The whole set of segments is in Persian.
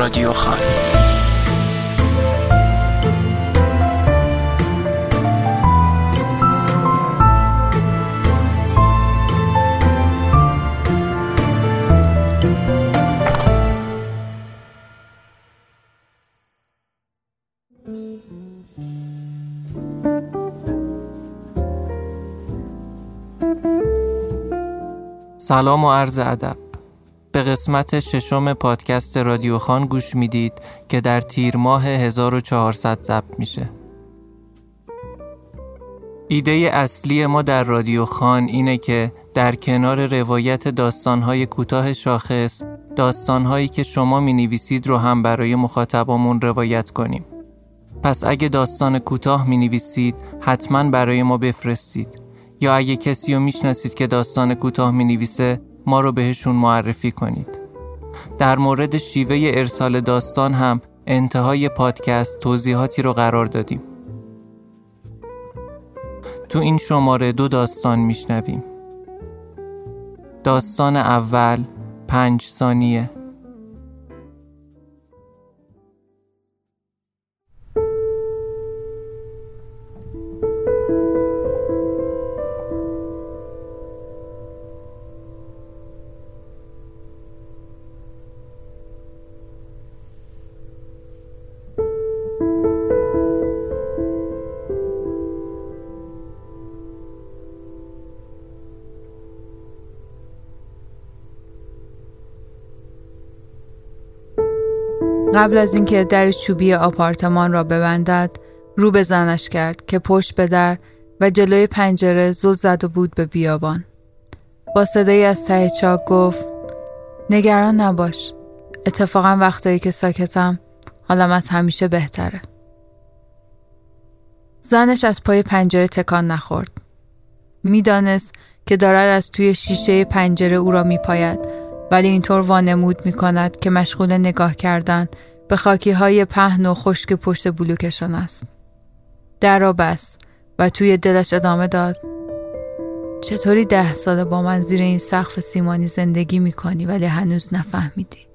رادیو خان. سلام و عرض ادب. به قسمت ششم پادکست رادیو خان گوش می‌دید که در تیر ماه 1400 ضبط میشه. ایده اصلی ما در رادیو خان اینه که در کنار روایت داستانهای کوتاه شاخص داستانهایی که شما می نویسید رو هم برای مخاطبامون روایت کنیم. پس اگه داستان کوتاه می نویسید حتما برای ما بفرستید یا اگه کسی رو می‌شناسید که داستان کوتاه می نویسه ما رو بهشون معرفی کنید. در مورد شیوه ارسال داستان هم انتهای پادکست توضیحاتی رو قرار دادیم. تو این شماره دو داستان میشنویم. داستان اول پنج ثانیه قبل از اینکه در چوبی آپارتمان را ببندد رو به زنش کرد که پشت به در و جلوی پنجره زل زد و بود به بیابان. با صدایی از ته چاک گفت نگران نباش اتفاقا وقتایی که ساکتم حالم از همیشه بهتره. زنش از پای پنجره تکان نخورد. می‌دانست که دارد از توی شیشه پنجره او را میپاید ولی اینطور وانمود می کند که مشغول نگاه کردن به خاکی های پهن و خشک پشت بلوکشان است. در را بست و توی دلش ادامه داد چطوری ده ساله با من زیر این سقف سیمانی زندگی می کنی ولی هنوز نفهمیدی.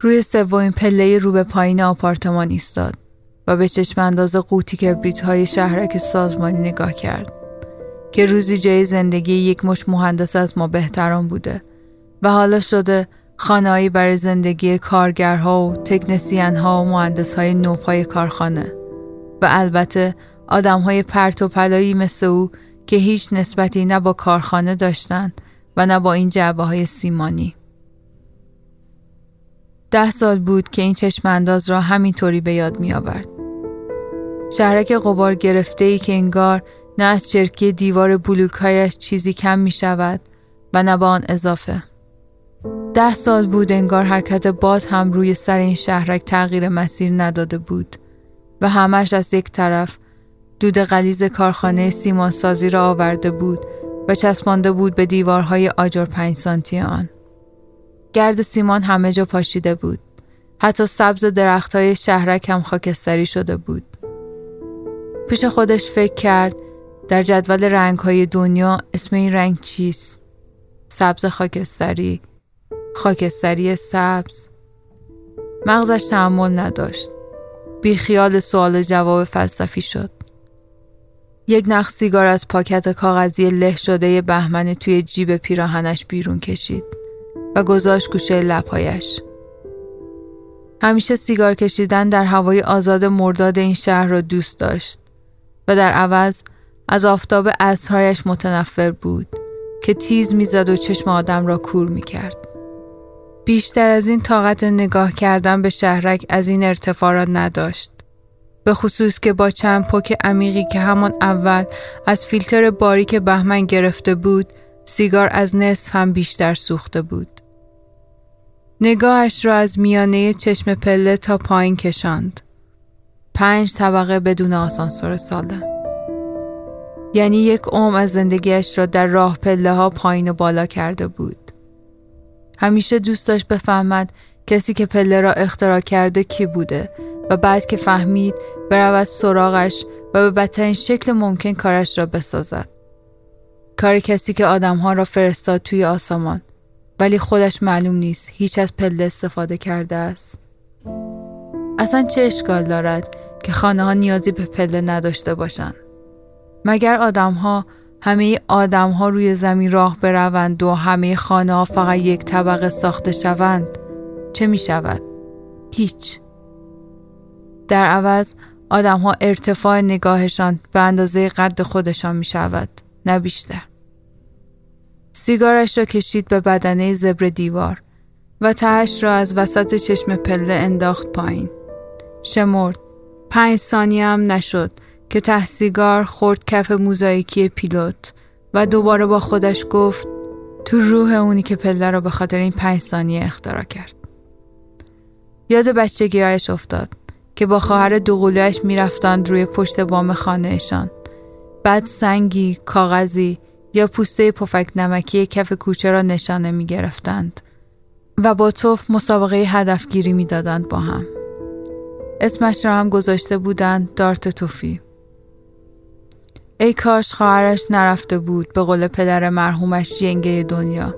روی سومین پله رو به پایین آپارتمان ایستاد و به چشم انداز قوطی کبریت های شهرک سازمانی نگاه کرد. که روزی جای زندگی یک مش مهندس از ما بهتران بوده و حالا شده خانهایی برای زندگی کارگرها و تکنسین ها و مهندس های نوپای کارخانه و البته آدم های پرت و پلایی مثل او که هیچ نسبتی نه با کارخانه داشتن و نه با این جعبه های سیمانی. ده سال بود که این چشم انداز را همینطوری به یاد می آورد. شهرک قبار گرفته ای که انگار نه از چرکی دیوار بلوکهایش چیزی کم می شود و نه با آن اضافه. ده سال بود انگار حرکت باد هم روی سر این شهرک تغییر مسیر نداده بود و همش از یک طرف دود غلیز کارخانه سیمان سازی را آورده بود و چسبانده بود به دیوارهای آجر پنج سانتی آن. گرد سیمان همه جا پاشیده بود. حتی سبز درختهای شهرک هم خاکستری شده بود. پیش خودش فکر کرد در جدول رنگ های دنیا اسم این رنگ چیست؟ سبز خاکستری خاکستری سبز. مغزش تحمل نداشت. بی خیال سوال جواب فلسفی شد. یک نخ سیگار از پاکت کاغذی له شده بهمن توی جیب پیراهنش بیرون کشید و گذاشت گوشه لپایش همیشه سیگار کشیدن در هوای آزاد مرداد این شهر را دوست داشت و در عوض از آفتاب عصرهایش متنفر بود که تیز می‌زد و چشم آدم را کور می‌کرد. بیشتر از این طاقت نگاه کردن به شهرک از این ارتفاع را نداشت. به خصوص که با چند پک عمیقی که همان اول از فیلتر باریک بهمن گرفته بود سیگار از نصف هم بیشتر سوخته بود. نگاهش را از میانه چشم پله تا پایین کشاند. پنج طبقه بدون آسانسور سالم. یعنی یک عمر از زندگیش را در راه پله ها پایین و بالا کرده بود. همیشه دوست داشت بفهمد کسی که پله را اختراع کرده کی بوده و بعد که فهمید برود سراغش و به بدترین شکل ممکن کارش را بسازد. کار کسی که آدمها را فرستاد توی آسمان. ولی خودش معلوم نیست هیچ از پله استفاده کرده است. اصلا چه اشکال دارد که خانه ها نیازی به پله نداشته باشند؟ مگر آدم ها همه آدم ها روی زمین راه بروند و همه خانه ها فقط یک طبقه ساخته شوند. چه می شود؟ هیچ. در عوض آدم ها ارتفاع نگاهشان به اندازه قد خودشان می شود نه سیگارش را کشید به بدنه زبر دیوار و تهش را از وسط چشم پله انداخت پایین. شمرد. پنج ثانیه هم نشد. که ته سیگار خورد کف موزاییکی پیلوت و دوباره با خودش گفت تو روح اونی که پله را به خاطر این پنج ثانیه اختراع کرد یاد بچگیهایش افتاد که با خواهر دوقلویش می‌رفتند روی پشت بام خانهشان بعد سنگی، کاغذی یا پوسته پفک نمکی کف کوچه را نشانه می و با توف مسابقه هدفگیری می دادند با هم. اسمش را هم گذاشته بودند دارت توفی. ای کاش خواهرش نرفته بود به قول پدر مرحومش ینگه دنیا.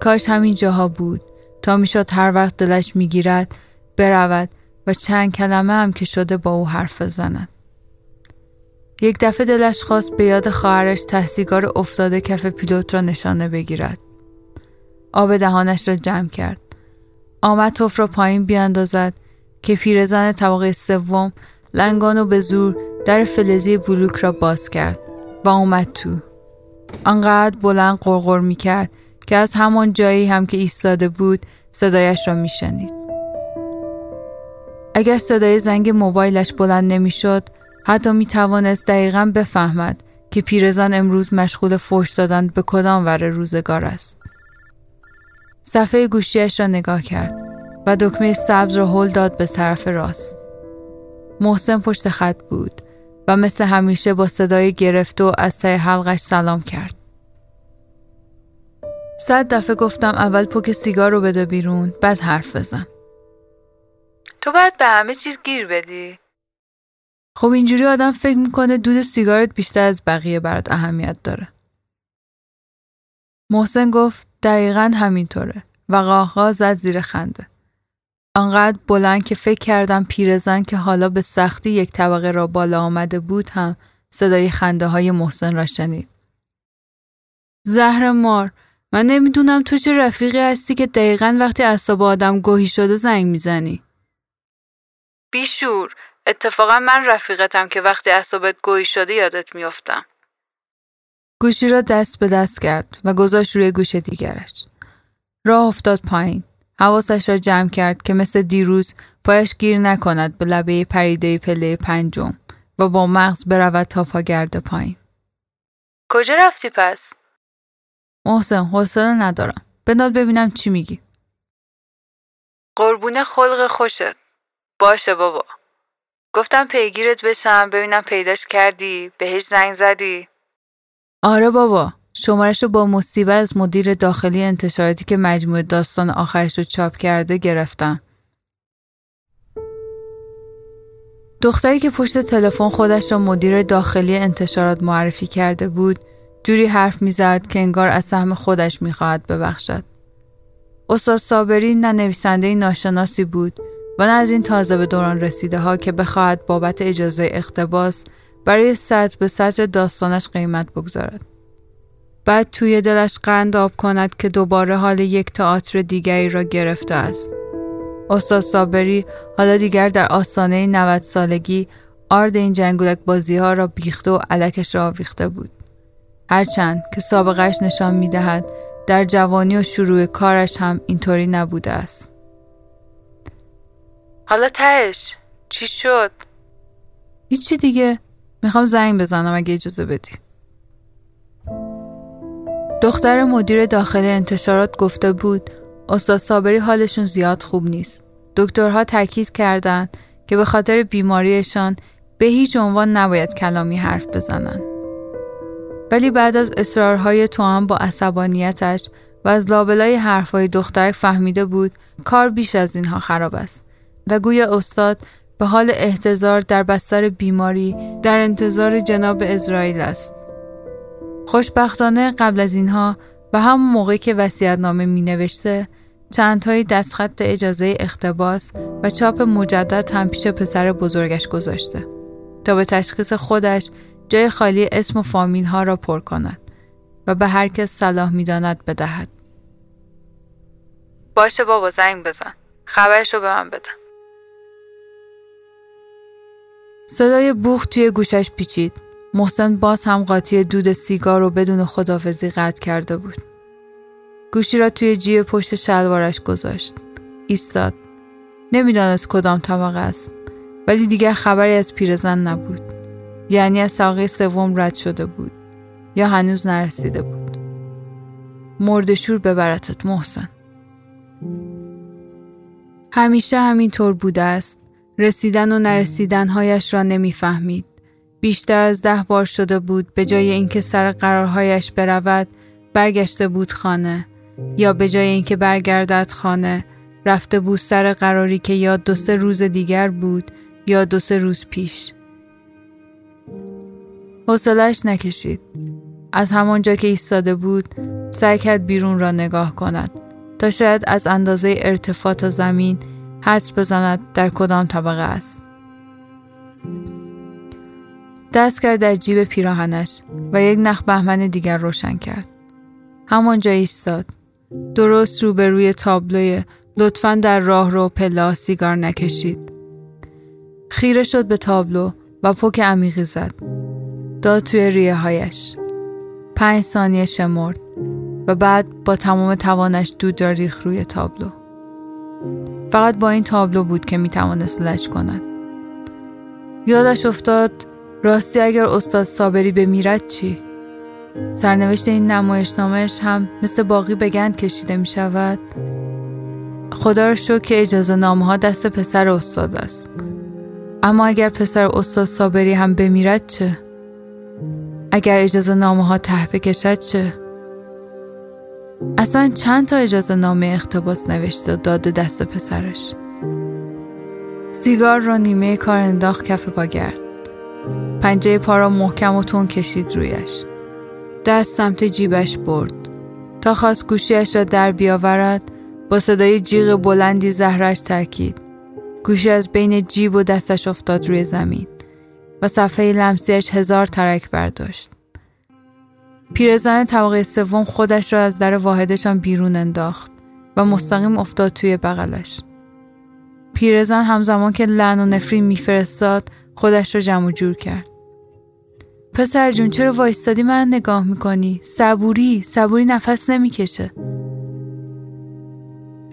کاش همین جاها بود تا می‌شد هر وقت دلش می‌گیرد برود و چند کلمه هم که شده با او حرف بزند. یک دفعه دلش خواست به یاد خواهرش تحصیگار افتاده کف پیلوت را نشانه بگیرد. آب دهانش را جمع کرد. آمد توف را پایین بیاندازد که پیرزن طبقه سوم لنگان و به زور در فلزی بلوک را باز کرد و آمد تو. آنقدر بلند قرقر می کرد که از همان جایی هم که ایستاده بود صدایش را می شنید. اگر صدای زنگ موبایلش بلند نمی‌شد حتی می توانست دقیقا بفهمد که پیرزن امروز مشغول فوش دادن به کدام ور روزگار است. صفحه گوشیش را نگاه کرد و دکمه سبز را هل داد به طرف راست. محسن پشت خط بود و مثل همیشه با صدای گرفت و از ته حلقش سلام کرد. صد دفعه گفتم اول پوک سیگار رو بده بیرون بعد حرف بزن. تو باید به همه چیز گیر بدی. خب اینجوری آدم فکر می‌کنه دود سیگارت بیشتر از بقیه برات اهمیت داره. محسن گفت دقیقا همینطوره و قاقا زد زیر خنده. آنقدر بلند که فکر کردم پیرزن که حالا به سختی یک طبقه را بالا آمده بود هم صدای خنده های محسن را شنید. زهر مار من نمی‌دونم تو چه رفیقی هستی که دقیقا وقتی اصاب آدم گوهی شده زنگ می‌زنی. بیشور اتفاقا من رفیقتم که وقتی اصابت گویی شده یادت میافتم. گوشی را دست به دست کرد و گذاشت روی گوش دیگرش. راه افتاد پایین. حواسش را جمع کرد که مثل دیروز پایش گیر نکند به لبه پریده پله پنجم و با مغز برود تا پاگرد پایین. کجا رفتی پس؟ محسن حوصله ندارم. بنال ببینم چی میگی. قربون خلق خوشت. باشه بابا. گفتم پیگیرت بشم ببینم پیداش کردی بهش زنگ زدی آره بابا شمارش رو با مصیبت از مدیر داخلی انتشاراتی که مجموعه داستان آخرش رو چاپ کرده گرفتم دختری که پشت تلفن خودش را مدیر داخلی انتشارات معرفی کرده بود جوری حرف می‌زد که انگار از سهم خودش می‌خواهد ببخشد استاد صابری نه نویسنده ناشناسی بود و نه از این تازه به دوران رسیده ها که بخواهد بابت اجازه اختباس برای سطر به سطر داستانش قیمت بگذارد. بعد توی دلش قند آب کند که دوباره حال یک تئاتر دیگری را گرفته است. استاد صابری حالا دیگر در آستانه 90 سالگی آرد این جنگولک بازی ها را بیخته و علکش را آویخته بود. هرچند که سابقش نشان می دهد در جوانی و شروع کارش هم اینطوری نبوده است. حالا تهش چی شد؟ هیچی دیگه می‌خوام زنگ بزنم اگه اجازه بدی دختر مدیر داخل انتشارات گفته بود استاد صابری حالشون زیاد خوب نیست دکترها تاکید کردند که به خاطر بیماریشان به هیچ عنوان نباید کلامی حرف بزنن ولی بعد از اصرارهای تو هم با عصبانیتش و از لابلای حرفهای دخترک فهمیده بود کار بیش از اینها خراب است و گویا استاد به حال احتضار در بستر بیماری در انتظار جناب اسرائیل است. خوشبختانه قبل از اینها و همون موقعی که وسیعتنامه می نوشته چندتایی دستخط اجازه اختباس و چاپ مجدد هم پیش پسر بزرگش گذاشته تا به تشخیص خودش جای خالی اسم و فامیل ها را پر کند و به هر کس صلاح می‌داند بدهد. باشه بابا زنگ بزن. خبرش رو به من بده. صدای بوخ توی گوشش پیچید. محسن باز هم قاطی دود سیگار رو بدون خدافزی قطع کرده بود. گوشی را توی جیب پشت شلوارش گذاشت. ایستاد. نمی‌دانست کدام طبقه است. ولی دیگر خبری از پیرزن نبود. یعنی از طبقه سوم رد شده بود. یا هنوز نرسیده بود. مردشور ببرتت محسن. همیشه همینطور بوده است. رسیدن و نرسیدنهایش را نمی‌فهمید. بیشتر از ده بار شده بود به جای اینکه سر قرارهایش برود برگشته بود خانه. یا به جای اینکه برگردد خانه رفته بود سر قراری که یا دو سه روز دیگر بود یا دو سه روز پیش. حوصلش نکشید. از همانجا که ایستاده بود سعی کرد بیرون را نگاه کند. تا شاید از اندازه ارتفاع تا زمین حدس بزند در کدام طبقه است. دست کرد در جیب پیراهنش و یک نخ بهمن دیگر روشن کرد. همانجا ایستاد. درست روبروی تابلوی لطفا در راه رو پلا سیگار نکشید. خیره شد به تابلو و پک عمیقی زد. داد توی ریه هایش پنج ثانیه شمرد و بعد با تمام توانش دود را ریخ روی تابلو. فقط با این تابلو بود که می توانست لج کند. یادش افتاد راستی اگر استاد صابری بمیرد چی؟ سرنوشت این نمایشنامهش هم مثل باقی به گند کشیده می شود خدا را شکر که اجازه نامه ها دست پسر استاد است اما اگر پسر استاد صابری هم بمیرد چه؟ اگر اجازه نامه ها ته بکشد چه؟ اصلا چند تا اجازه نامه اختباس نوشته و داده دست پسرش سیگار را نیمه کار انداخت کف پا گرد پنجه پا را محکم و تون کشید رویش دست سمت جیبش برد تا خواست گوشیش را در بیاورد با صدای جیغ بلندی زهرش ترکید گوشی از بین جیب و دستش افتاد روی زمین و صفحه لمسیش هزار ترک برداشت. پیرزن طبقه سوم خودش را از در واحدشان بیرون انداخت و مستقیم افتاد توی بغلش. پیرزن همزمان که لعن و نفرین میفرستاد خودش را جمع جور کرد. پسر جون چرا وایستادی من نگاه می‌کنی؟ صبوری صبوری نفس نمی‌کشه.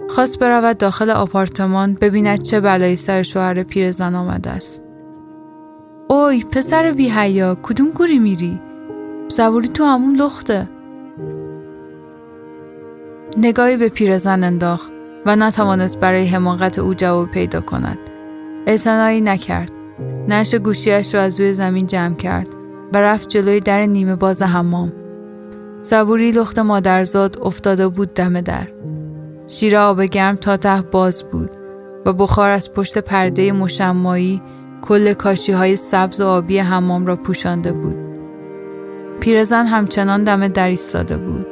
خواست برود داخل آپارتمان ببیند چه بلایی سر شوهر پیرزن آمده است. اوی پسر بی حیا کدوم گوری میری؟ سواری تو همون لخته. نگاهی به پیرزن انداخت و نتوانست برای حماقت او جواب پیدا کند. اعتنایی نکرد. نش گوشیش را از روی زمین جمع کرد و رفت جلوی در نیمه باز حمام. صبوری لخت مادرزاد افتاده بود دم در. شیر آب گرم تا ته باز بود و بخار از پشت پرده مشمایی کل کاشی های سبز و آبی حمام را پوشانده بود. پیرزن همچنان دم در ایستاده بود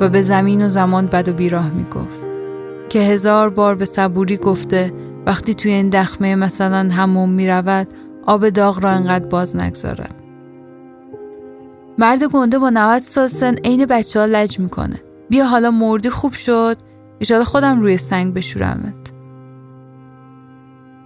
و به زمین و زمان بد و بیراه می گفت که هزار بار به صبوری گفته وقتی توی این دخمه مثلا هموم می رود آب داغ را انقدر باز نگذارد. مرد گنده با 90 سال سن عین بچه ها لج می‌کنه. بیا حالا مردی خوب شد. ایشالا خودم روی سنگ بشورمت.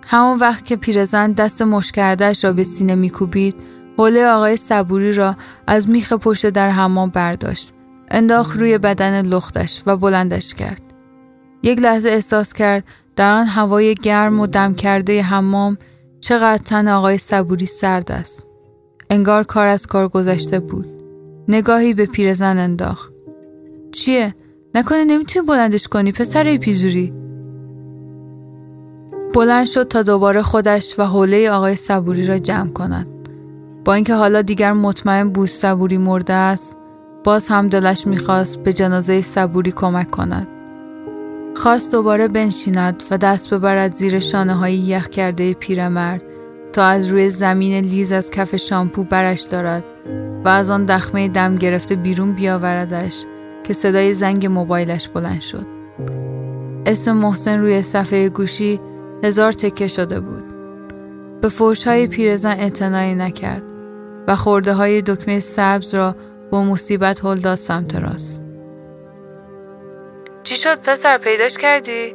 همون وقت که پیرزن دست مشکردش را به سینه میکوبید حوله آقای صبوری را از میخ پشت در حمام برداشت. انداخت روی بدن لختش و بلندش کرد. یک لحظه احساس کرد در آن هوای گرم و دم کرده حمام چقدر تن آقای صبوری سرد است. انگار کار از کار گذشته بود. نگاهی به پیرزن انداخت. چیه؟ نکنه نمی‌تونی بلندش کنی پسر پیزوری. بلند شد تا دوباره خودش و حوله آقای صبوری را جمع کند. با اینکه حالا دیگر مطمئن بود صبوری مرده است باز هم دلش می‌خواست به جنازه صبوری کمک کند. خواست دوباره بنشیند و دست ببرد زیر شانه های یخ کرده پیرمرد. تا از روی زمین لیز از کف شامپو برش دارد و از آن دخمه دم گرفته بیرون بیاوردش که صدای زنگ موبایلش بلند شد. اسم محسن روی صفحه گوشی هزار تکه شده بود. به فوش های پیرزن اعتنایی نکرد و خورده های دکمه سبز را با مصیبت هل داد سمت راست. چی شد پسر پیداش کردی؟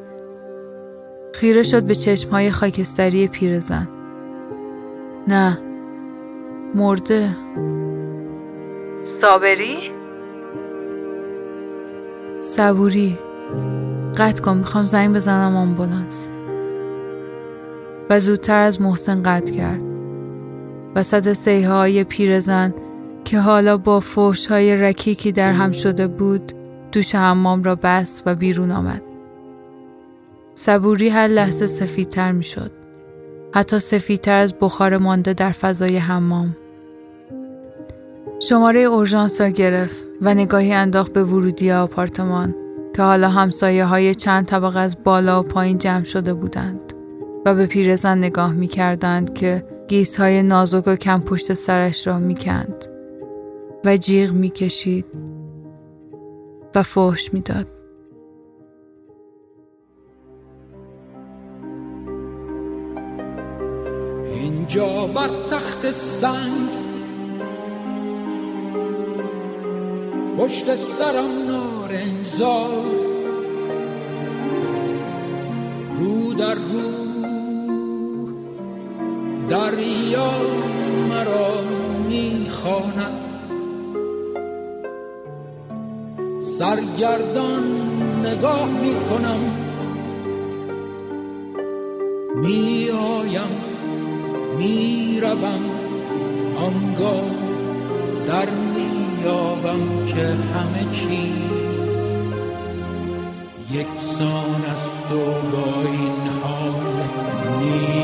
خیره شد به چشم های خاکستری پیرزن. نه. مرده. صابری؟ صبوری. قطع کن می‌خوام زنگ بزنم آمبولانس. و زودتر از محسن قطع کرد. وسط سیه های پیرزن که حالا با فوش های رکیکی در هم شده بود دوش حمام را بست و بیرون آمد. صبوری هر لحظه سفیدتر می شد. حتی سفیدتر از بخار مانده در فضای حمام. شماره اورژانس را گرفت و نگاهی انداخت به ورودی آپارتمان که حالا همسایه های چند طبق از بالا و پایین جمع شده بودند و به پیرزن نگاه می کردند که گیس های نازک و کم پشت سرش را می کند و جیغ می کشید و فحش می داد. اینجا بر تخت سنگ. پشت سرم نارنزار رو در رو دریا مرا می‌خواند. سرگردان نگاه می‌کنم. میآیم می‌روم. آنگاه در میابم که همه چیز یکسان است و با این حال نیست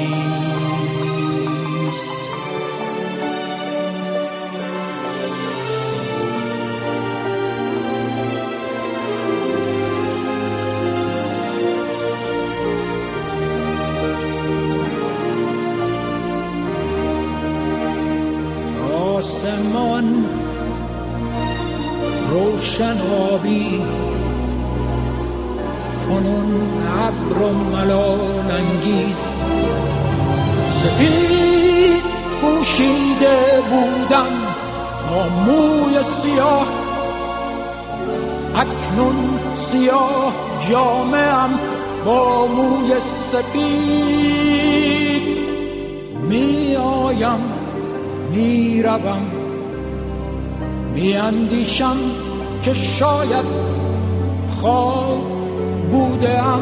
آسمان روشن آبی. کنون ابر و ملال انگیز. سپید پوشیده بودم با موی سیاه. اکنون سیاه جامعم با موی سپید می آیم می‌روم میاندیشم که شاید خواب بودم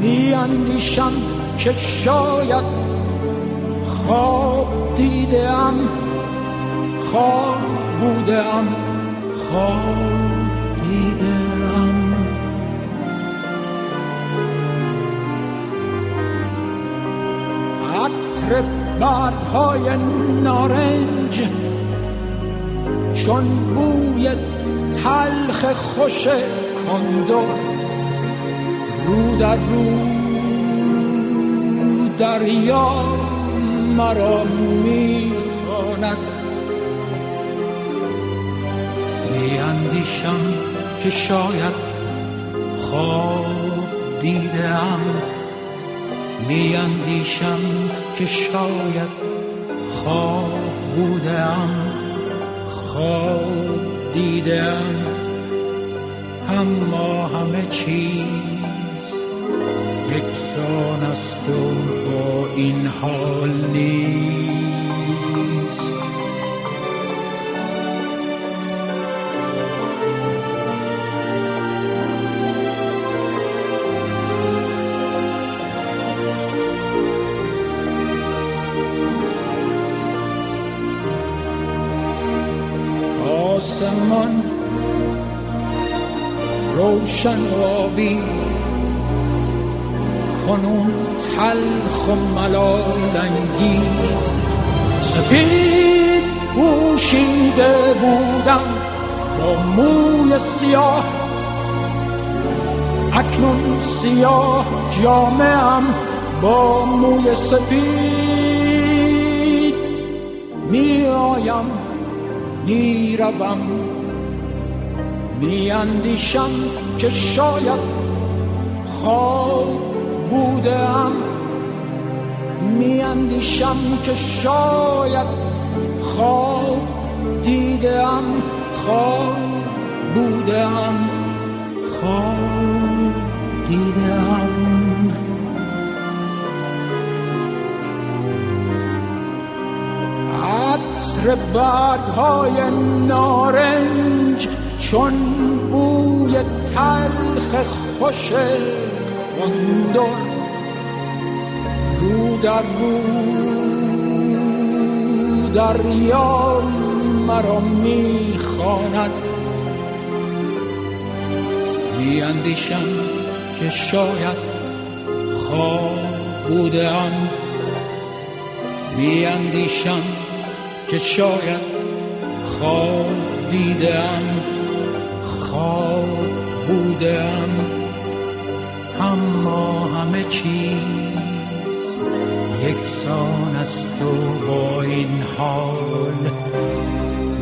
میاندیشم که شاید خواب دیدم خواب بودم خواب دیدم عطر بردهای نارنج چون بوی تلخ خوش کندو رو در رو دریا مرا می‌خواند. میاندیشم که شاید خواب دیدم میاندیشم که شاید خواب بودم خواب دیدم اما همه چیز یکسان است و با این حال نیست. آسمان روشن آبی کنون تلخ و ملال انگیز. سپید پوشیده بودم با موی سیاه. اکنون سیاه جامعم با موی سپید می آیم می‌روم میاندیشم که شاید خواب بودم میاندیشم که شاید خواب دیدم خواب بودم خواب دیدم عطر برگ های نارنج چون بوی تلخ خوش کندر رو در رو دریا مرا می‌خواند. میاندیشم که شاید خواب بودم میاندیشم که شاید خواب دیدم خواب بودم. اما همه چیز یکسان است و با این حال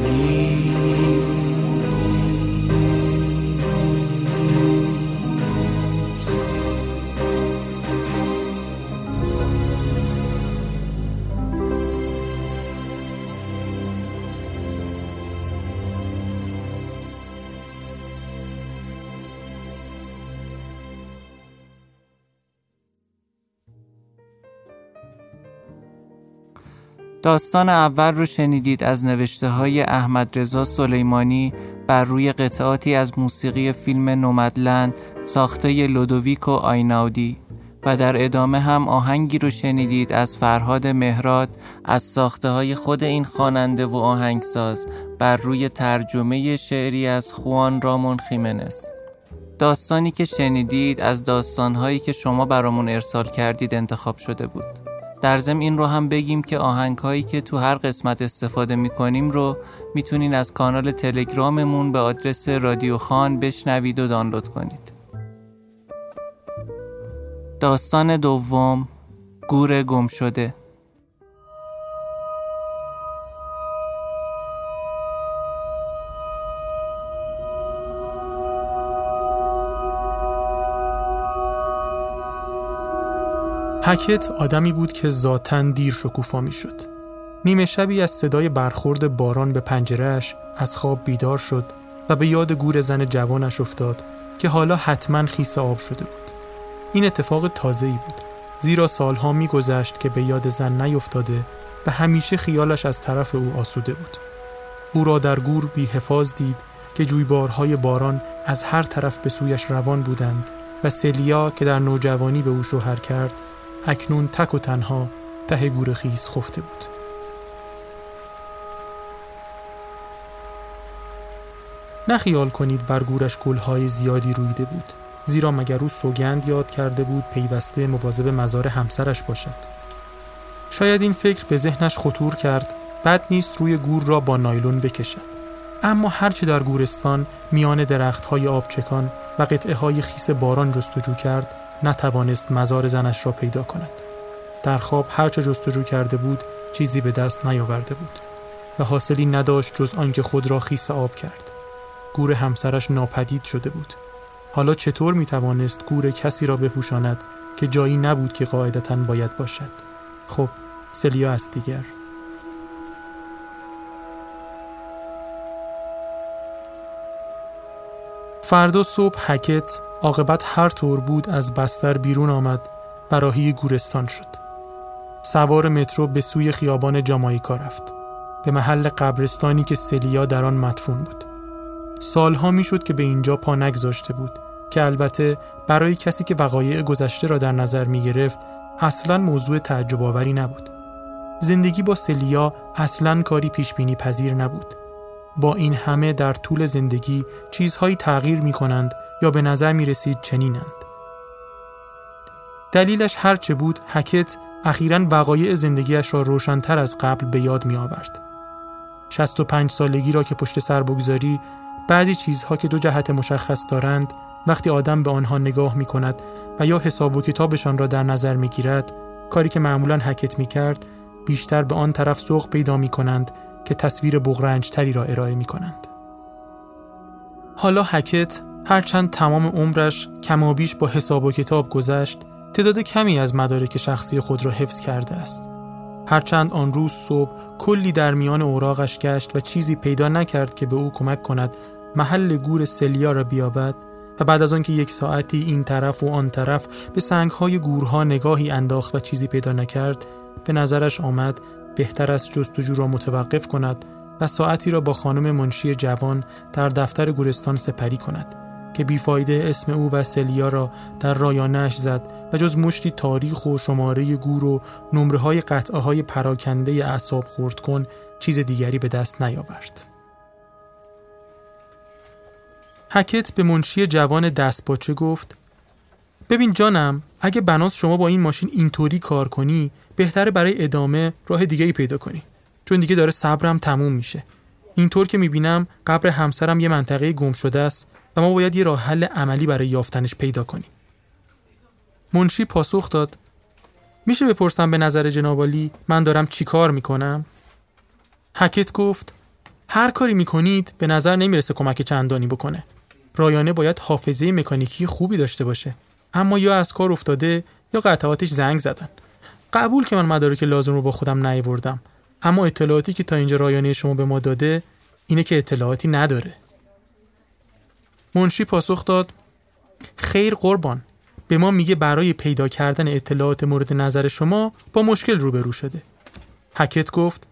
نیست. داستان اول رو شنیدید از نوشته های احمد رضا سلیمانی بر روی قطعاتی از موسیقی فیلم نومدلند ساخته لودویکو آیناودی و در ادامه هم آهنگی رو شنیدید از فرهاد مهراد از ساخته های خود این خواننده و آهنگساز بر روی ترجمه شعری از خوان رامون خیمنس. داستانی که شنیدید از داستانهایی که شما برامون ارسال کردید انتخاب شده بود. در ضمن این رو هم بگیم که آهنگ هایی که تو هر قسمت استفاده می‌کنیم رو می‌تونین از کانال تلگراممون به آدرس رادیو خان بشنوید و دانلود کنید. داستان دوم گور گم شده هکت آدمی بود که ذاتا دیر شکوفا می شد. نیمه شبی از صدای برخورد باران به پنجرهش از خواب بیدار شد و به یاد گور زن جوانش افتاد که حالا حتما خیس آب شده بود. این اتفاق تازه‌ای بود زیرا سالها میگذشت که به یاد زن نیفتاده و همیشه خیالش از طرف او آسوده بود. او را در گور بی حفاظ دید که جویبارهای باران از هر طرف به سویش روان بودند و سلیا که در نوجوانی به او شوهر کرد اکنون تک و تنها ته گور خیز خفته بود. نخیال کنید بر گورش گلهای زیادی رویده بود زیرا مگر او سوگند یاد کرده بود پیوسته مواظب مزار همسرش باشد. شاید این فکر به ذهنش خطور کرد بد نیست روی گور را با نایلون بکشد. اما هرچه در گورستان میان درختهای آبچکان و قطعه های خیس باران جستجو کرد نتوانست مزار زنش را پیدا کند. در خواب هرچه جستجو کرده بود چیزی به دست نیاورده بود و حاصلی نداشت جز آنکه خود را خیس آب کرد. گور همسرش ناپدید شده بود. حالا چطور می توانست گور کسی را بپوشاند که جایی نبود که قاعدتا باید باشد؟ خب سلیا است دیگر فردا صبح حکت عاقبت هر طور بود از بستر بیرون آمد و راهی گورستان شد. سوار مترو به سوی خیابان جامایکا رفت. به محل قبرستانی که سلیا در آن مدفون بود. سالها می‌شد که به اینجا پا نگذاشته بود که البته برای کسی که وقایع گذشته را در نظر می گرفت اصلا موضوع تعجب آوری نبود. زندگی با سلیا اصلا کاری پیش بینی پذیر نبود. با این همه در طول زندگی چیزهایی تغییر می کنند یا به نظر می رسید چنینند. دلیلش هرچه بود حکت اخیرا وقایع زندگیش را روشنتر از قبل به یاد می آورد. 65 سالگی را که پشت سر بگذاری بعضی چیزها که دو جهت مشخص دارند وقتی آدم به آنها نگاه می کند و یا حساب و کتابشان را در نظر می گیرد کاری که معمولا حکت می کرد بیشتر به آن طرف سوق پیدا می کنند که تصویر بغرنج تری را ارائه می کنند. حالا حکت هرچند تمام عمرش کمابیش با حساب و کتاب گذشت تعداد کمی از مدارک شخصی خود را حفظ کرده است هرچند آن روز صبح کلی در میان اوراقش گشت و چیزی پیدا نکرد که به او کمک کند محل گور سلیا را بیابد و بعد از آنکه یک ساعتی این طرف و آن طرف به سنگهای گورها نگاهی انداخت و چیزی پیدا نکرد به نظرش آمد بهتر است جستجو را متوقف کند و ساعتی را با خانم منشی جوان در دفتر گورستان سپری کند که بیفایده اسم او و سلیا را در رایانش زد و جز مشتی تاریخ و شماره گور و نمره های قطعه های پراکنده اعصاب خورد کن چیز دیگری به دست نیاورد. حکت به منشی جوان دستپاچه گفت ببین جانم اگه بناس شما با این ماشین اینطوری کار کنی بهتره برای ادامه راه دیگه ای پیدا کنی. چون دیگه داره صبرم تموم میشه. اینطور که می‌بینم قبر همسرم یه منطقه گم شده است و ما باید یه راه حل عملی برای یافتنش پیدا کنیم. منشی پاسخ داد میشه بپرسم به نظر جنابالی من دارم چی کار می‌کنم؟ حکت گفت هر کاری می‌کنید به نظر نمی‌رسه کمک چندانی بکنه. رایانه باید حافظه مکانیکی خوبی داشته باشه. اما یا از کار افتاده یا قطعاتش زنگ زدن. قبول که من مدارک لازم رو با خودم نیاوردم. اما اطلاعاتی که تا اینجا رایانه شما به ما داده اینه که اطلاعاتی نداره. منشی پاسخ داد خیر قربان. به ما میگه برای پیدا کردن اطلاعات مورد نظر شما با مشکل روبرو شده. حکت گفت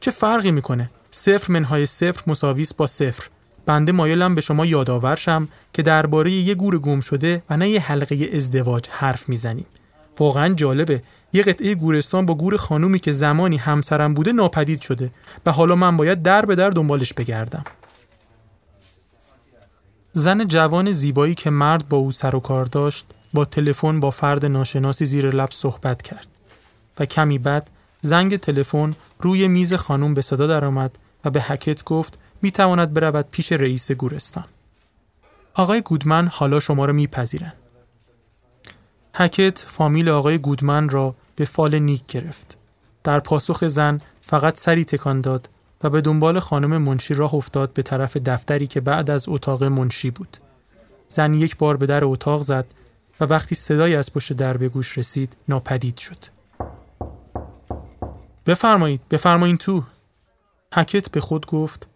چه فرقی می‌کنه؟ صفر منهای صفر مساویس با صفر. بنده مایلم به شما یادآور شم که درباره یه گور گم شده و نه یه حلقه ازدواج حرف می‌زنیم. واقعا جالبه. یه قطعه گورستان با گور خانومی که زمانی همسرم بوده ناپدید شده و حالا من باید در به در دنبالش بگردم زن جوان زیبایی که مرد با او سر و کار داشت با تلفن با فرد ناشناسی زیر لب صحبت کرد و کمی بعد زنگ تلفن روی میز خانم به صدا درآمد و به حکت گفت می تواند برود پیش رئیس گورستان. آقای گودمن حالا شما را میپذیرند. حکت فامیل آقای گودمن را به فال نیک گرفت. در پاسخ زن فقط سری تکان داد و به دنبال خانم منشی راه افتاد به طرف دفتری که بعد از اتاق منشی بود. زن یک بار به در اتاق زد و وقتی صدای از پشت در به گوش رسید ناپدید شد. بفرمایید بفرمایید تو حکت به خود گفت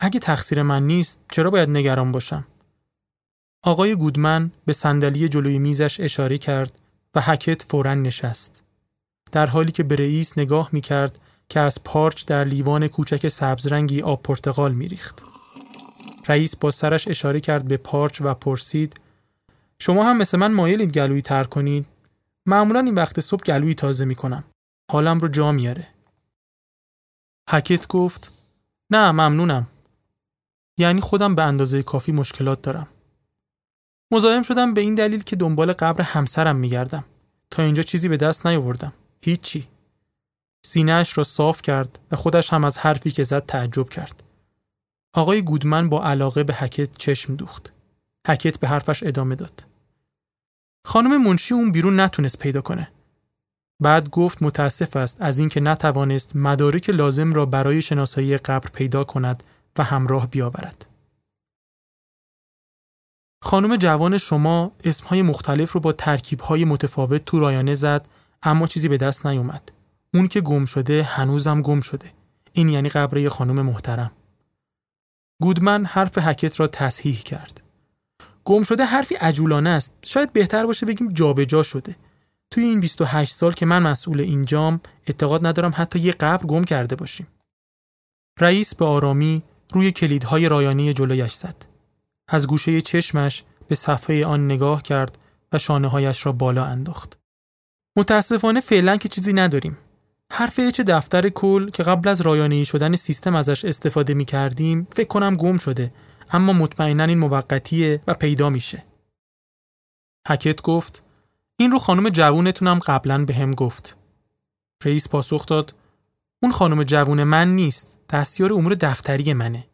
اگه تقصیر من نیست چرا باید نگران باشم آقای گودمن به صندلی جلوی میزش اشاره کرد و حکت فورا نشست در حالی که به رئیس نگاه می کرد که از پارچ در لیوان کوچک سبزرنگی آب پرتقال می ریخت. رئیس با سرش اشاره کرد به پارچ و پرسید شما هم مثل من مایلید گلویی تر کنید؟ معمولا این وقت صبح گلویی تازه می کنم حالم رو جا میاره حکت گفت نه ممنونم. یعنی خودم به اندازه کافی مشکلات دارم. مزاحم شدم به این دلیل که دنبال قبر همسرم میگردم. تا اینجا چیزی به دست نیاوردم. هیچی. سینهش را صاف کرد و خودش هم از حرفی که زد تعجب کرد. آقای گودمن با علاقه به حکت چشم دوخت. حکت به حرفش ادامه داد. خانم منشی اون بیرون نتونست پیدا کنه. بعد گفت متاسف است از اینکه نتوانست مدارک لازم را برای شناسایی قبر پیدا کند و همراه بیاورد. خانم جوان شما اسمهای مختلف رو با ترکیبهای متفاوت تو رایانه زد اما چیزی به دست نیومد. اون که گم شده هنوزم گم شده. این یعنی قبره خانم محترم. گودمن حرف حکت را تصحیح کرد. گم شده حرفی عجولانه است. شاید بهتر باشه بگیم جابجا جا شده. توی این 28 سال که من مسئول اینجام اعتقاد ندارم حتی یه قبر گم کرده باشیم. رئیس به آرامی روی کلیدهای رایانه جلویش زد. از گوشه چشمش به صفحه آن نگاه کرد و شانه هایش را بالا انداخت. متاسفانه فعلا که چیزی نداریم. حرف چه دفتر کل که قبل از رایانه شدن سیستم ازش استفاده می کردیم فکر کنم گم شده اما مطمئنا این موقتیه و پیدا میشه. حکت گفت این رو خانم جوونتونم قبلا به هم گفت. رئیس پاسخ داد اون خانم جوون من نیست دستیار امور دفتری منه.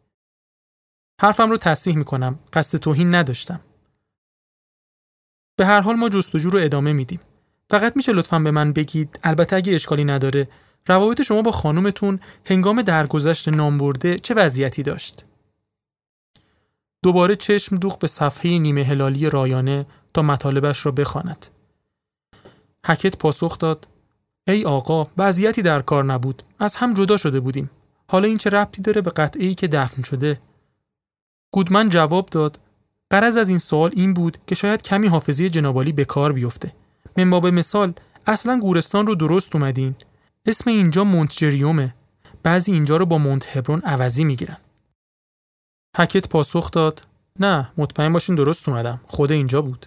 حرفم رو تصحیح می‌کنم قصد توهین نداشتم. به هر حال ما جستجو رو ادامه میدیم. فقط میشه لطفا به من بگید. البته اگه اشکالی نداره. روابط شما با خانومتون هنگام درگذشت نامبرده چه وضعیتی داشت؟ دوباره چشم دوخ به صفحه نیمه هلالی رایانه تا مطالبش را بخواند. حکت پاسخ داد. ای آقا وضعیتی در کار نبود. از هم جدا شده بودیم. حالا این چه ربطی داره به قطعه ای که دفن شده؟ گودمن جواب داد. قرض از این سوال این بود که شاید کمی حافظه جنابالی به کار بیفته. من به مثال اصلا گورستان رو درست اومدین اسم اینجا مونتجریومه بعضی اینجا رو با مونت هبرون عوضی می‌گیرن حکت پاسخ داد نه مطمئن باشین درست اومدم خود اینجا بود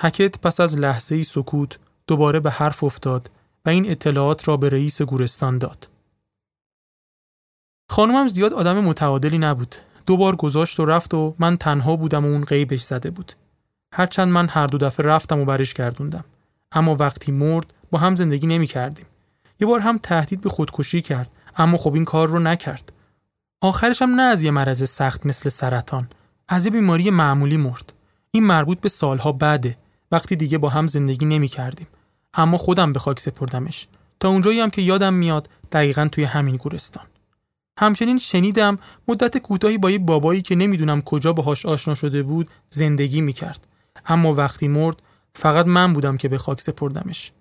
حکت پس از لحظه سکوت دوباره به حرف افتاد و این اطلاعات را به رئیس گورستان داد. خانومم زیاد آدم متعادلی نبود. دو بار گذاشت و رفت و من تنها بودم و اون غیبش زده بود. هرچند من هر دو دفعه رفتم و برش گردوندم. اما وقتی مرد با هم زندگی نمی کردیم. یه بار هم تهدید به خودکشی کرد اما خب این کار رو نکرد. آخرش هم نه از یه مرض سخت مثل سرطان از یه بیماری معمولی مرد. این مربوط به سالها بعده وقتی دیگه با هم زندگی نمی کردیم. اما خودم به خاک سپردمش تا اونجایی هم که یادم میاد دقیقا توی همین گورستان. همچنین شنیدم مدت کوتاهی با یه بابایی که نمی‌دونم کجا باهاش آشنا شده بود زندگی می‌کرد. اما وقتی مرد فقط من بودم که به خاک سپردمش.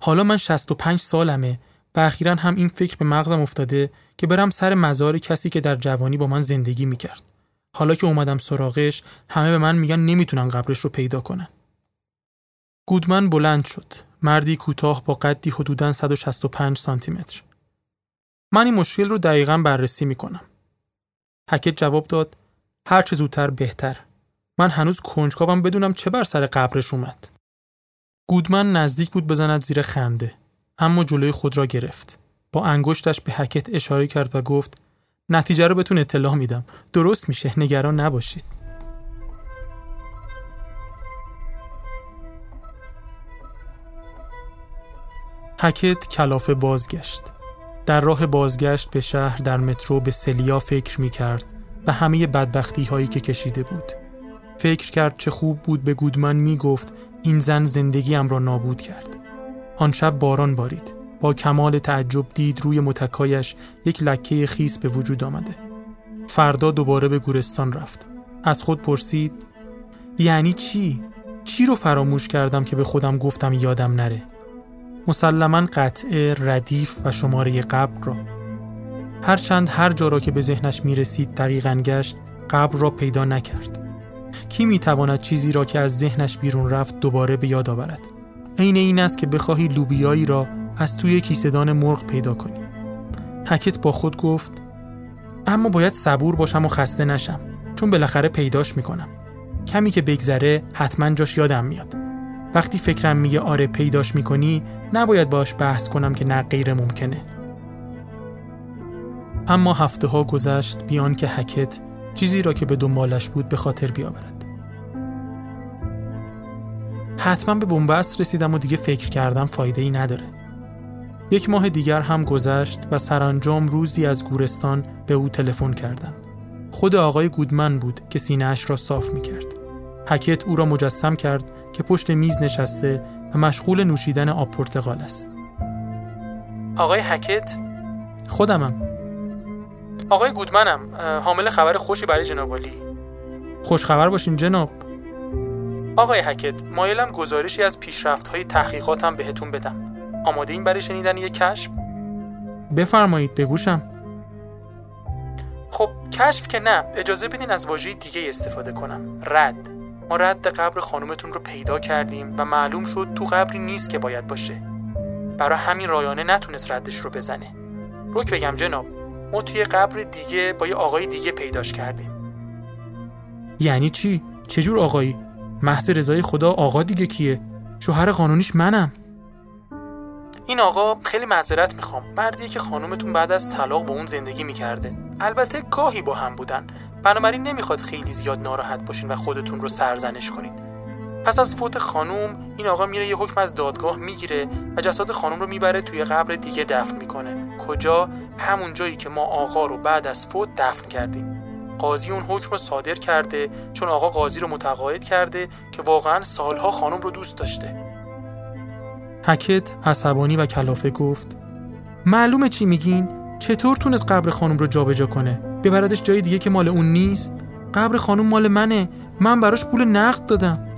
حالا من 65 سالمه و اخیرا هم این فکر به مغزم افتاده که برم سر مزار کسی که در جوانی با من زندگی می‌کرد. حالا که اومدم سراغش همه به من میگن نمی‌تونن قبرش رو پیدا کنن. گودمن بلند شد. مردی کوتاه با قدی حدوداً 165 سانتی متر. من این مشکل رو دقیقا بررسی می کنم. حکت جواب داد هر چه زودتر بهتر. من هنوز کنجکاوم بدونم چه بر سر قبرش اومد. گودمن نزدیک بود بزند زیر خنده اما جلوی خود را گرفت. با انگشتش به حکت اشاره کرد و گفت نتیجه رو بهتون اطلاع میدم. درست میشه نگران نباشید. حکت کلافه بازگشت. در راه بازگشت به شهر در مترو به سلیا فکر می کرد و همه بدبختی هایی که کشیده بود. فکر کرد چه خوب بود به گودمن می گفت این زن زندگیم را نابود کرد. آن شب باران بارید. با کمال تعجب دید روی متکایش یک لکه خیس به وجود آمده. فردا دوباره به گورستان رفت. از خود پرسید یعنی چی؟ چی رو فراموش کردم که به خودم گفتم یادم نره؟ مسلما قطعه ردیف و شماره قبر را هرچند هر جا را که به ذهنش می رسید دقیقا گشت قبر را پیدا نکرد کی می تواند چیزی را که از ذهنش بیرون رفت دوباره به یاد آورد؟ عین این است که بخواهی لوبیایی را از توی کیسهدان مرغ پیدا کنی. حکت با خود گفت اما باید صبور باشم و خسته نشم چون بالاخره پیداش می‌کنم. کمی که بگذره حتما جاش یادم میاد. وقتی فکرم میگه آره پیداش می‌کنی نباید باش بحث کنم که نه غیر ممکنه. اما هفته ها گذشت بیان که حکت چیزی را که به دنبالش بود به خاطر بیاورد حتما به بنبست رسیدم و دیگه فکر کردم فایده ای نداره یک ماه دیگر هم گذشت و سرانجام روزی از گورستان به او تلفن کردند. خود آقای گودمن بود که سینهاش را صاف می کرد. حکت او را مجسم کرد که پشت میز نشسته و مشغول نوشیدن آب پرتقال است. آقای حکت خودمم. آقای گودمنم حامل خبر خوشی برای جنابالی. خوش خبر باشین جناب. آقای حکت مایلم گزارشی از پیشرفت های تحقیقاتم بهتون بدم. آماده این برای شنیدن یک کشف؟ بفرمایید بگوشم. خب کشف که نه اجازه بدین از واژه دیگه استفاده کنم رد ما رد قبر خانومتون رو پیدا کردیم و معلوم شد تو قبری نیست که باید باشه برای همین رایانه نتونست ردش رو بزنه روک بگم جناب ما توی قبر دیگه با یه آقای دیگه پیداش کردیم یعنی چی؟ چجور آقایی؟ محض رضای خدا آقا دیگه کیه؟ شوهر قانونیش منم این آقا خیلی معذرت می‌خوام مردیه که خانومتون بعد از طلاق با اون زندگی می‌کرده البته گاهی با هم بودن بنابراین نمی‌خواد خیلی زیاد ناراحت باشین و خودتون رو سرزنش کنید پس از فوت خانوم این آقا میره یه حکم از دادگاه می‌گیره و جساد خانوم رو می‌بره توی قبر دیگه دفن می‌کنه. کجا؟ همون جایی که ما آقا رو بعد از فوت دفن کردیم. قاضی اون حکم رو صادر کرده چون آقا قاضی رو متقاعد کرده که واقعا سالها خانم رو دوست داشته. حکت عصبانی و کلافه گفت معلومه چی میگین؟ چطور تونست قبر خانم رو جابجا کنه؟ ببردش جای دیگه که مال اون نیست؟ قبر خانم مال منه. من براش پول نقد دادم.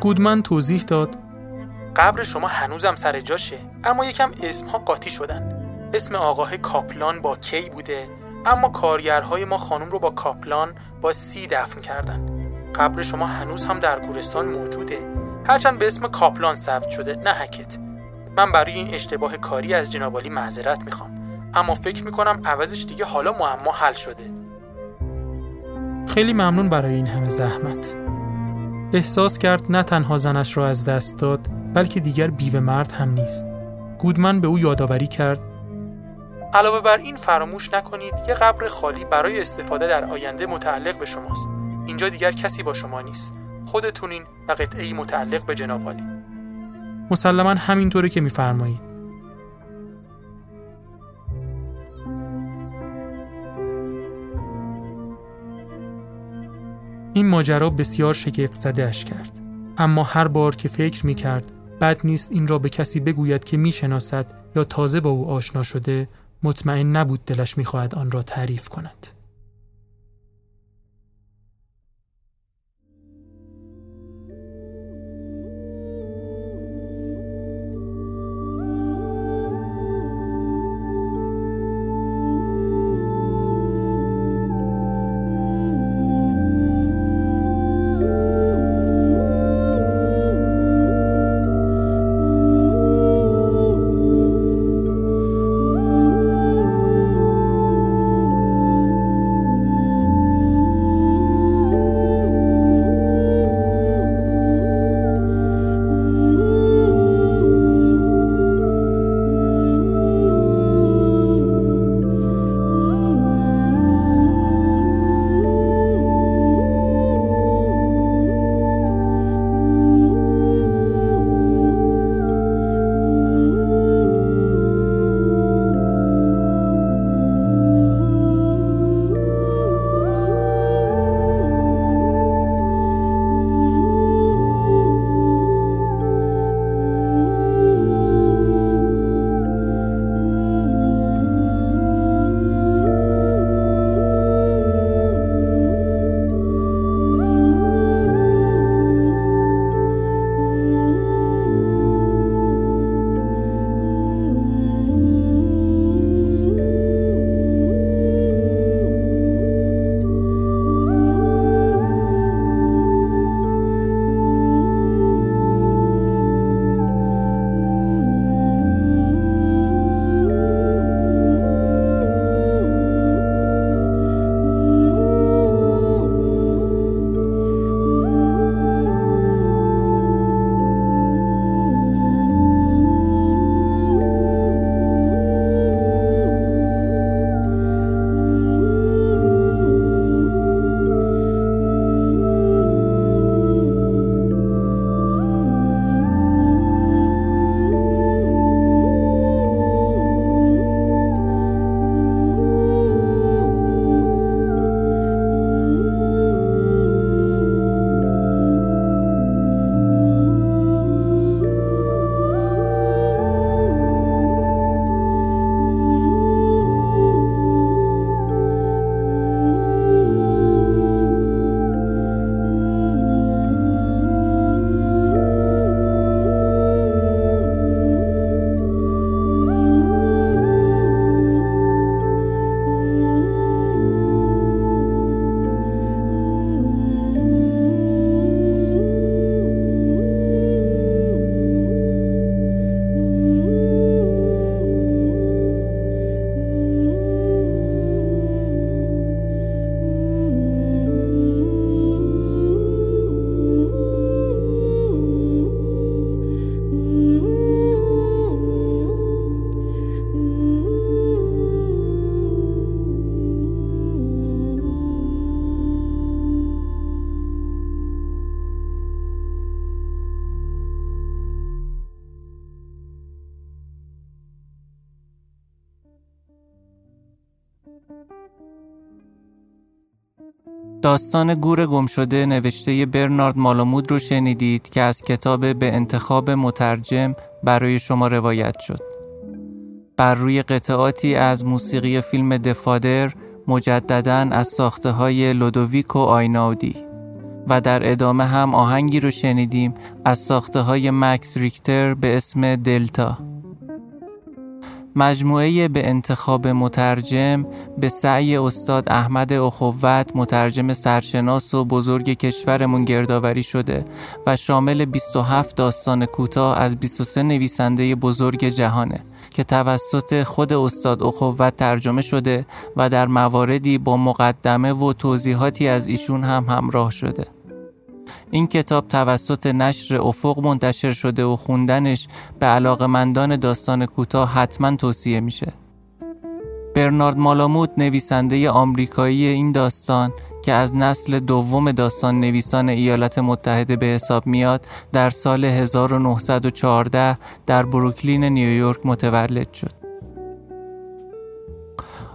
گودمن توضیح داد. قبر شما هنوزم سر جاشه اما یکم اسمها قاطی شدن. اسم آقاه کاپلان با کی بوده اما کارگرهای ما خانم رو با کاپلان با سی دفن کردن. قبر شما هنوز هم در گورستان موجوده. هرچند به اسم کاپلان ثبت شده نه حکت. من برای این اشتباه کاری از جنابالی معذرت می‌خوام. اما فکر می‌کنم عوضش دیگه حالا معما حل شده. خیلی ممنون برای این همه زحمت. احساس کرد نه تنها زنش را از دست داد بلکه دیگر بیوه مرد هم نیست. گودمن به او یادآوری کرد. علاوه بر این فراموش نکنید یه قبر خالی برای استفاده در آینده متعلق به شماست. اینجا دیگر کسی با شما نیست. خودتونین و قطعی متعلق به جناب عالی. مسلما همینطوره که میفرمایید. این ماجرا بسیار شگفت زده اش کرد اما هر بار که فکر می کرد بد نیست این را به کسی بگوید که می شناسد یا تازه با او آشنا شده مطمئن نبود دلش می‌خواهد آن را تعریف کند. داستان گور گم شده نوشته برنارد مالامود رو شنیدید که از کتاب به انتخاب مترجم برای شما روایت شد. بر روی قطعاتی از موسیقی فیلم دفادر مجددا از ساخته های لودویک و آیناودی و در ادامه هم آهنگی رو شنیدیم از ساخته های مکس ریکتر به اسم دلتا مجموعه به انتخاب مترجم به سعی استاد احمد اخوت مترجم سرشناس و بزرگ کشورمون گردآوری شده و شامل 27 داستان کوتاه از 23 نویسنده بزرگ جهانه که توسط خود استاد اخوت ترجمه شده و در مواردی با مقدمه و توضیحاتی از ایشون هم همراه شده این کتاب توسط نشر افق منتشر شده و خوندنش به علاقمندان داستان کوتاه حتما توصیه میشه. برنارد مالاموت نویسنده آمریکایی این داستان که از نسل دوم داستان نویسان ایالات متحده به حساب میاد در سال 1914 در بروکلین نیویورک متولد شد.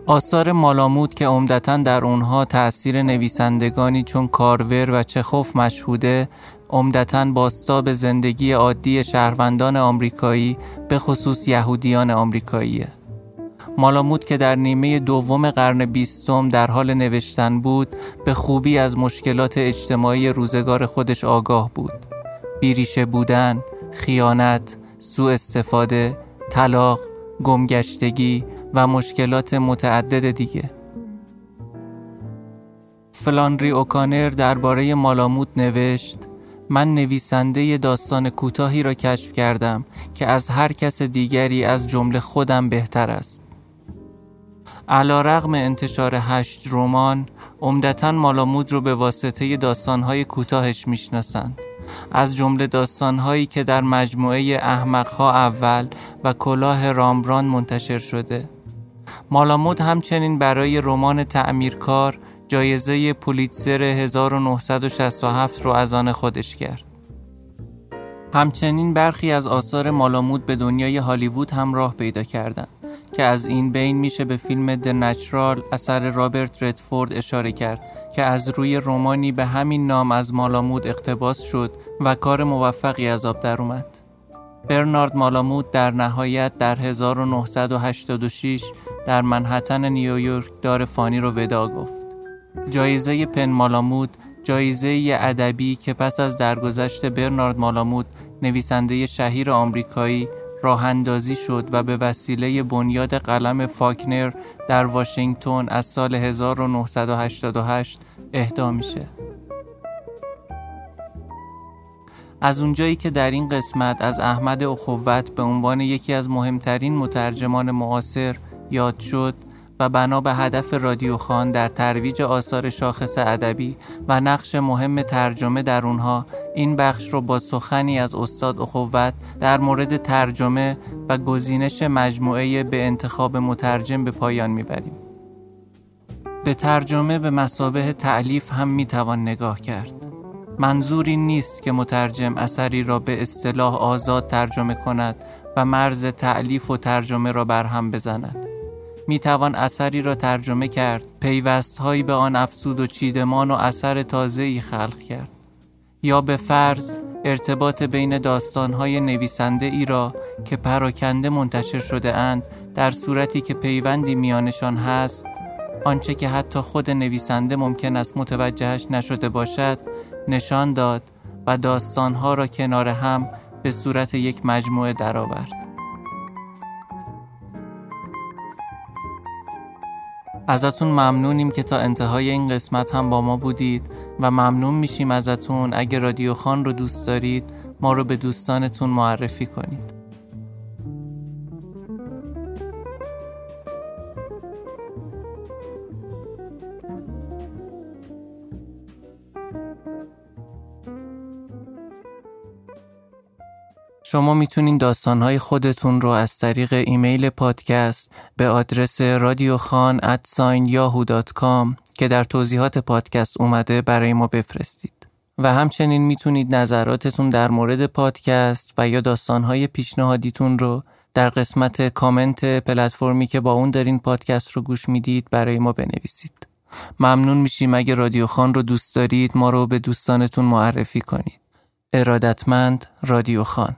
آثار مالامود که عمدتا در اونها تأثیر نویسندگانی چون کارور و چخوف مشهوده عمدتا باستاب زندگی عادی شهروندان آمریکایی به خصوص یهودیان آمریکاییه. مالامود که در نیمه دوم قرن بیستم در حال نوشتن بود به خوبی از مشکلات اجتماعی روزگار خودش آگاه بود. بیریشه بودن، خیانت، سوء استفاده، طلاق، گمگشتگی و مشکلات متعدد دیگه. فلانری اوکانر درباره مالاموت نوشت من نویسنده داستان کوتاهی را کشف کردم که از هر کس دیگری از جمله خودم بهتر است. علا رغم انتشار هشت رمان عمدتا مالامود رو به واسطه داستانهای کوتاهش می‌شناسند. از جمله داستانهایی که در مجموعه احمقها اول و کلاه رامبران منتشر شده. مالامود همچنین برای رمان تعمیرکار جایزه پولیتزر 1967 رو از آن خودش کرد. همچنین برخی از آثار مالامود به دنیای هالیوود هم راه پیدا کردند. که از این بین میشه به فیلم د نچرال اثر رابرت ردفورد اشاره کرد که از روی رومانی به همین نام از مالامود اقتباس شد و کار موفقی از آب در اومد. برنارد مالامود در نهایت در 1986 در منحتن نیویورک دار فانی رو ودا گفت. جایزه پن مالامود جایزه ادبی که پس از درگذشت برنارد مالامود نویسنده شهیر آمریکایی راه اندازی شد و به وسیله بنیاد قلم فاکنر در واشنگتن از سال 1988 اهدا میشه. از اونجایی که در این قسمت از احمد اخوت به عنوان یکی از مهمترین مترجمان معاصر یاد شد و بنا به هدف رادیو خان در ترویج آثار شاخص ادبی و نقش مهم ترجمه در اونها این بخش رو با سخنی از استاد اخوت در مورد ترجمه و گزینش مجموعه به انتخاب مترجم به پایان می‌بریم. به ترجمه به مسابه تعلیف هم می‌توان نگاه کرد. منظور نیست که مترجم اثری را به اصطلاح آزاد ترجمه کند و مرز تعلیف و ترجمه را برهم بزند. می توان اثری را ترجمه کرد، پیوست هایی به آن افسود و چیدمان و اثر تازه ای خلق کرد. یا به فرض ارتباط بین داستانهای نویسنده ای را که پراکنده منتشر شده اند در صورتی که پیوندی میانشان هست آنچه که حتی خود نویسنده ممکن است متوجهش نشده باشد نشان داد و داستانها را کنار هم به صورت یک مجموعه درآورد. ازتون ممنونیم که تا انتهای این قسمت هم با ما بودید و ممنون میشیم ازتون اگه رادیو خان رو دوست دارید ما رو به دوستانتون معرفی کنید. شما می‌تونین داستانهای خودتون رو از طریق ایمیل پادکست به آدرس رادیوخان که در توضیحات پادکست اومده برای ما بفرستید. و همچنین می‌تونید نظراتتون در مورد پادکست و یا داستانهای پیشنهادیتون رو در قسمت کامنت پلتفرمی که با اون دارین پادکست رو گوش می‌دید برای ما بنویسید. ممنون میشیم اگه رادیو خان رو دوست دارید ما رو به دوستانتون معرفی کنید. ارادتمند رادیو خان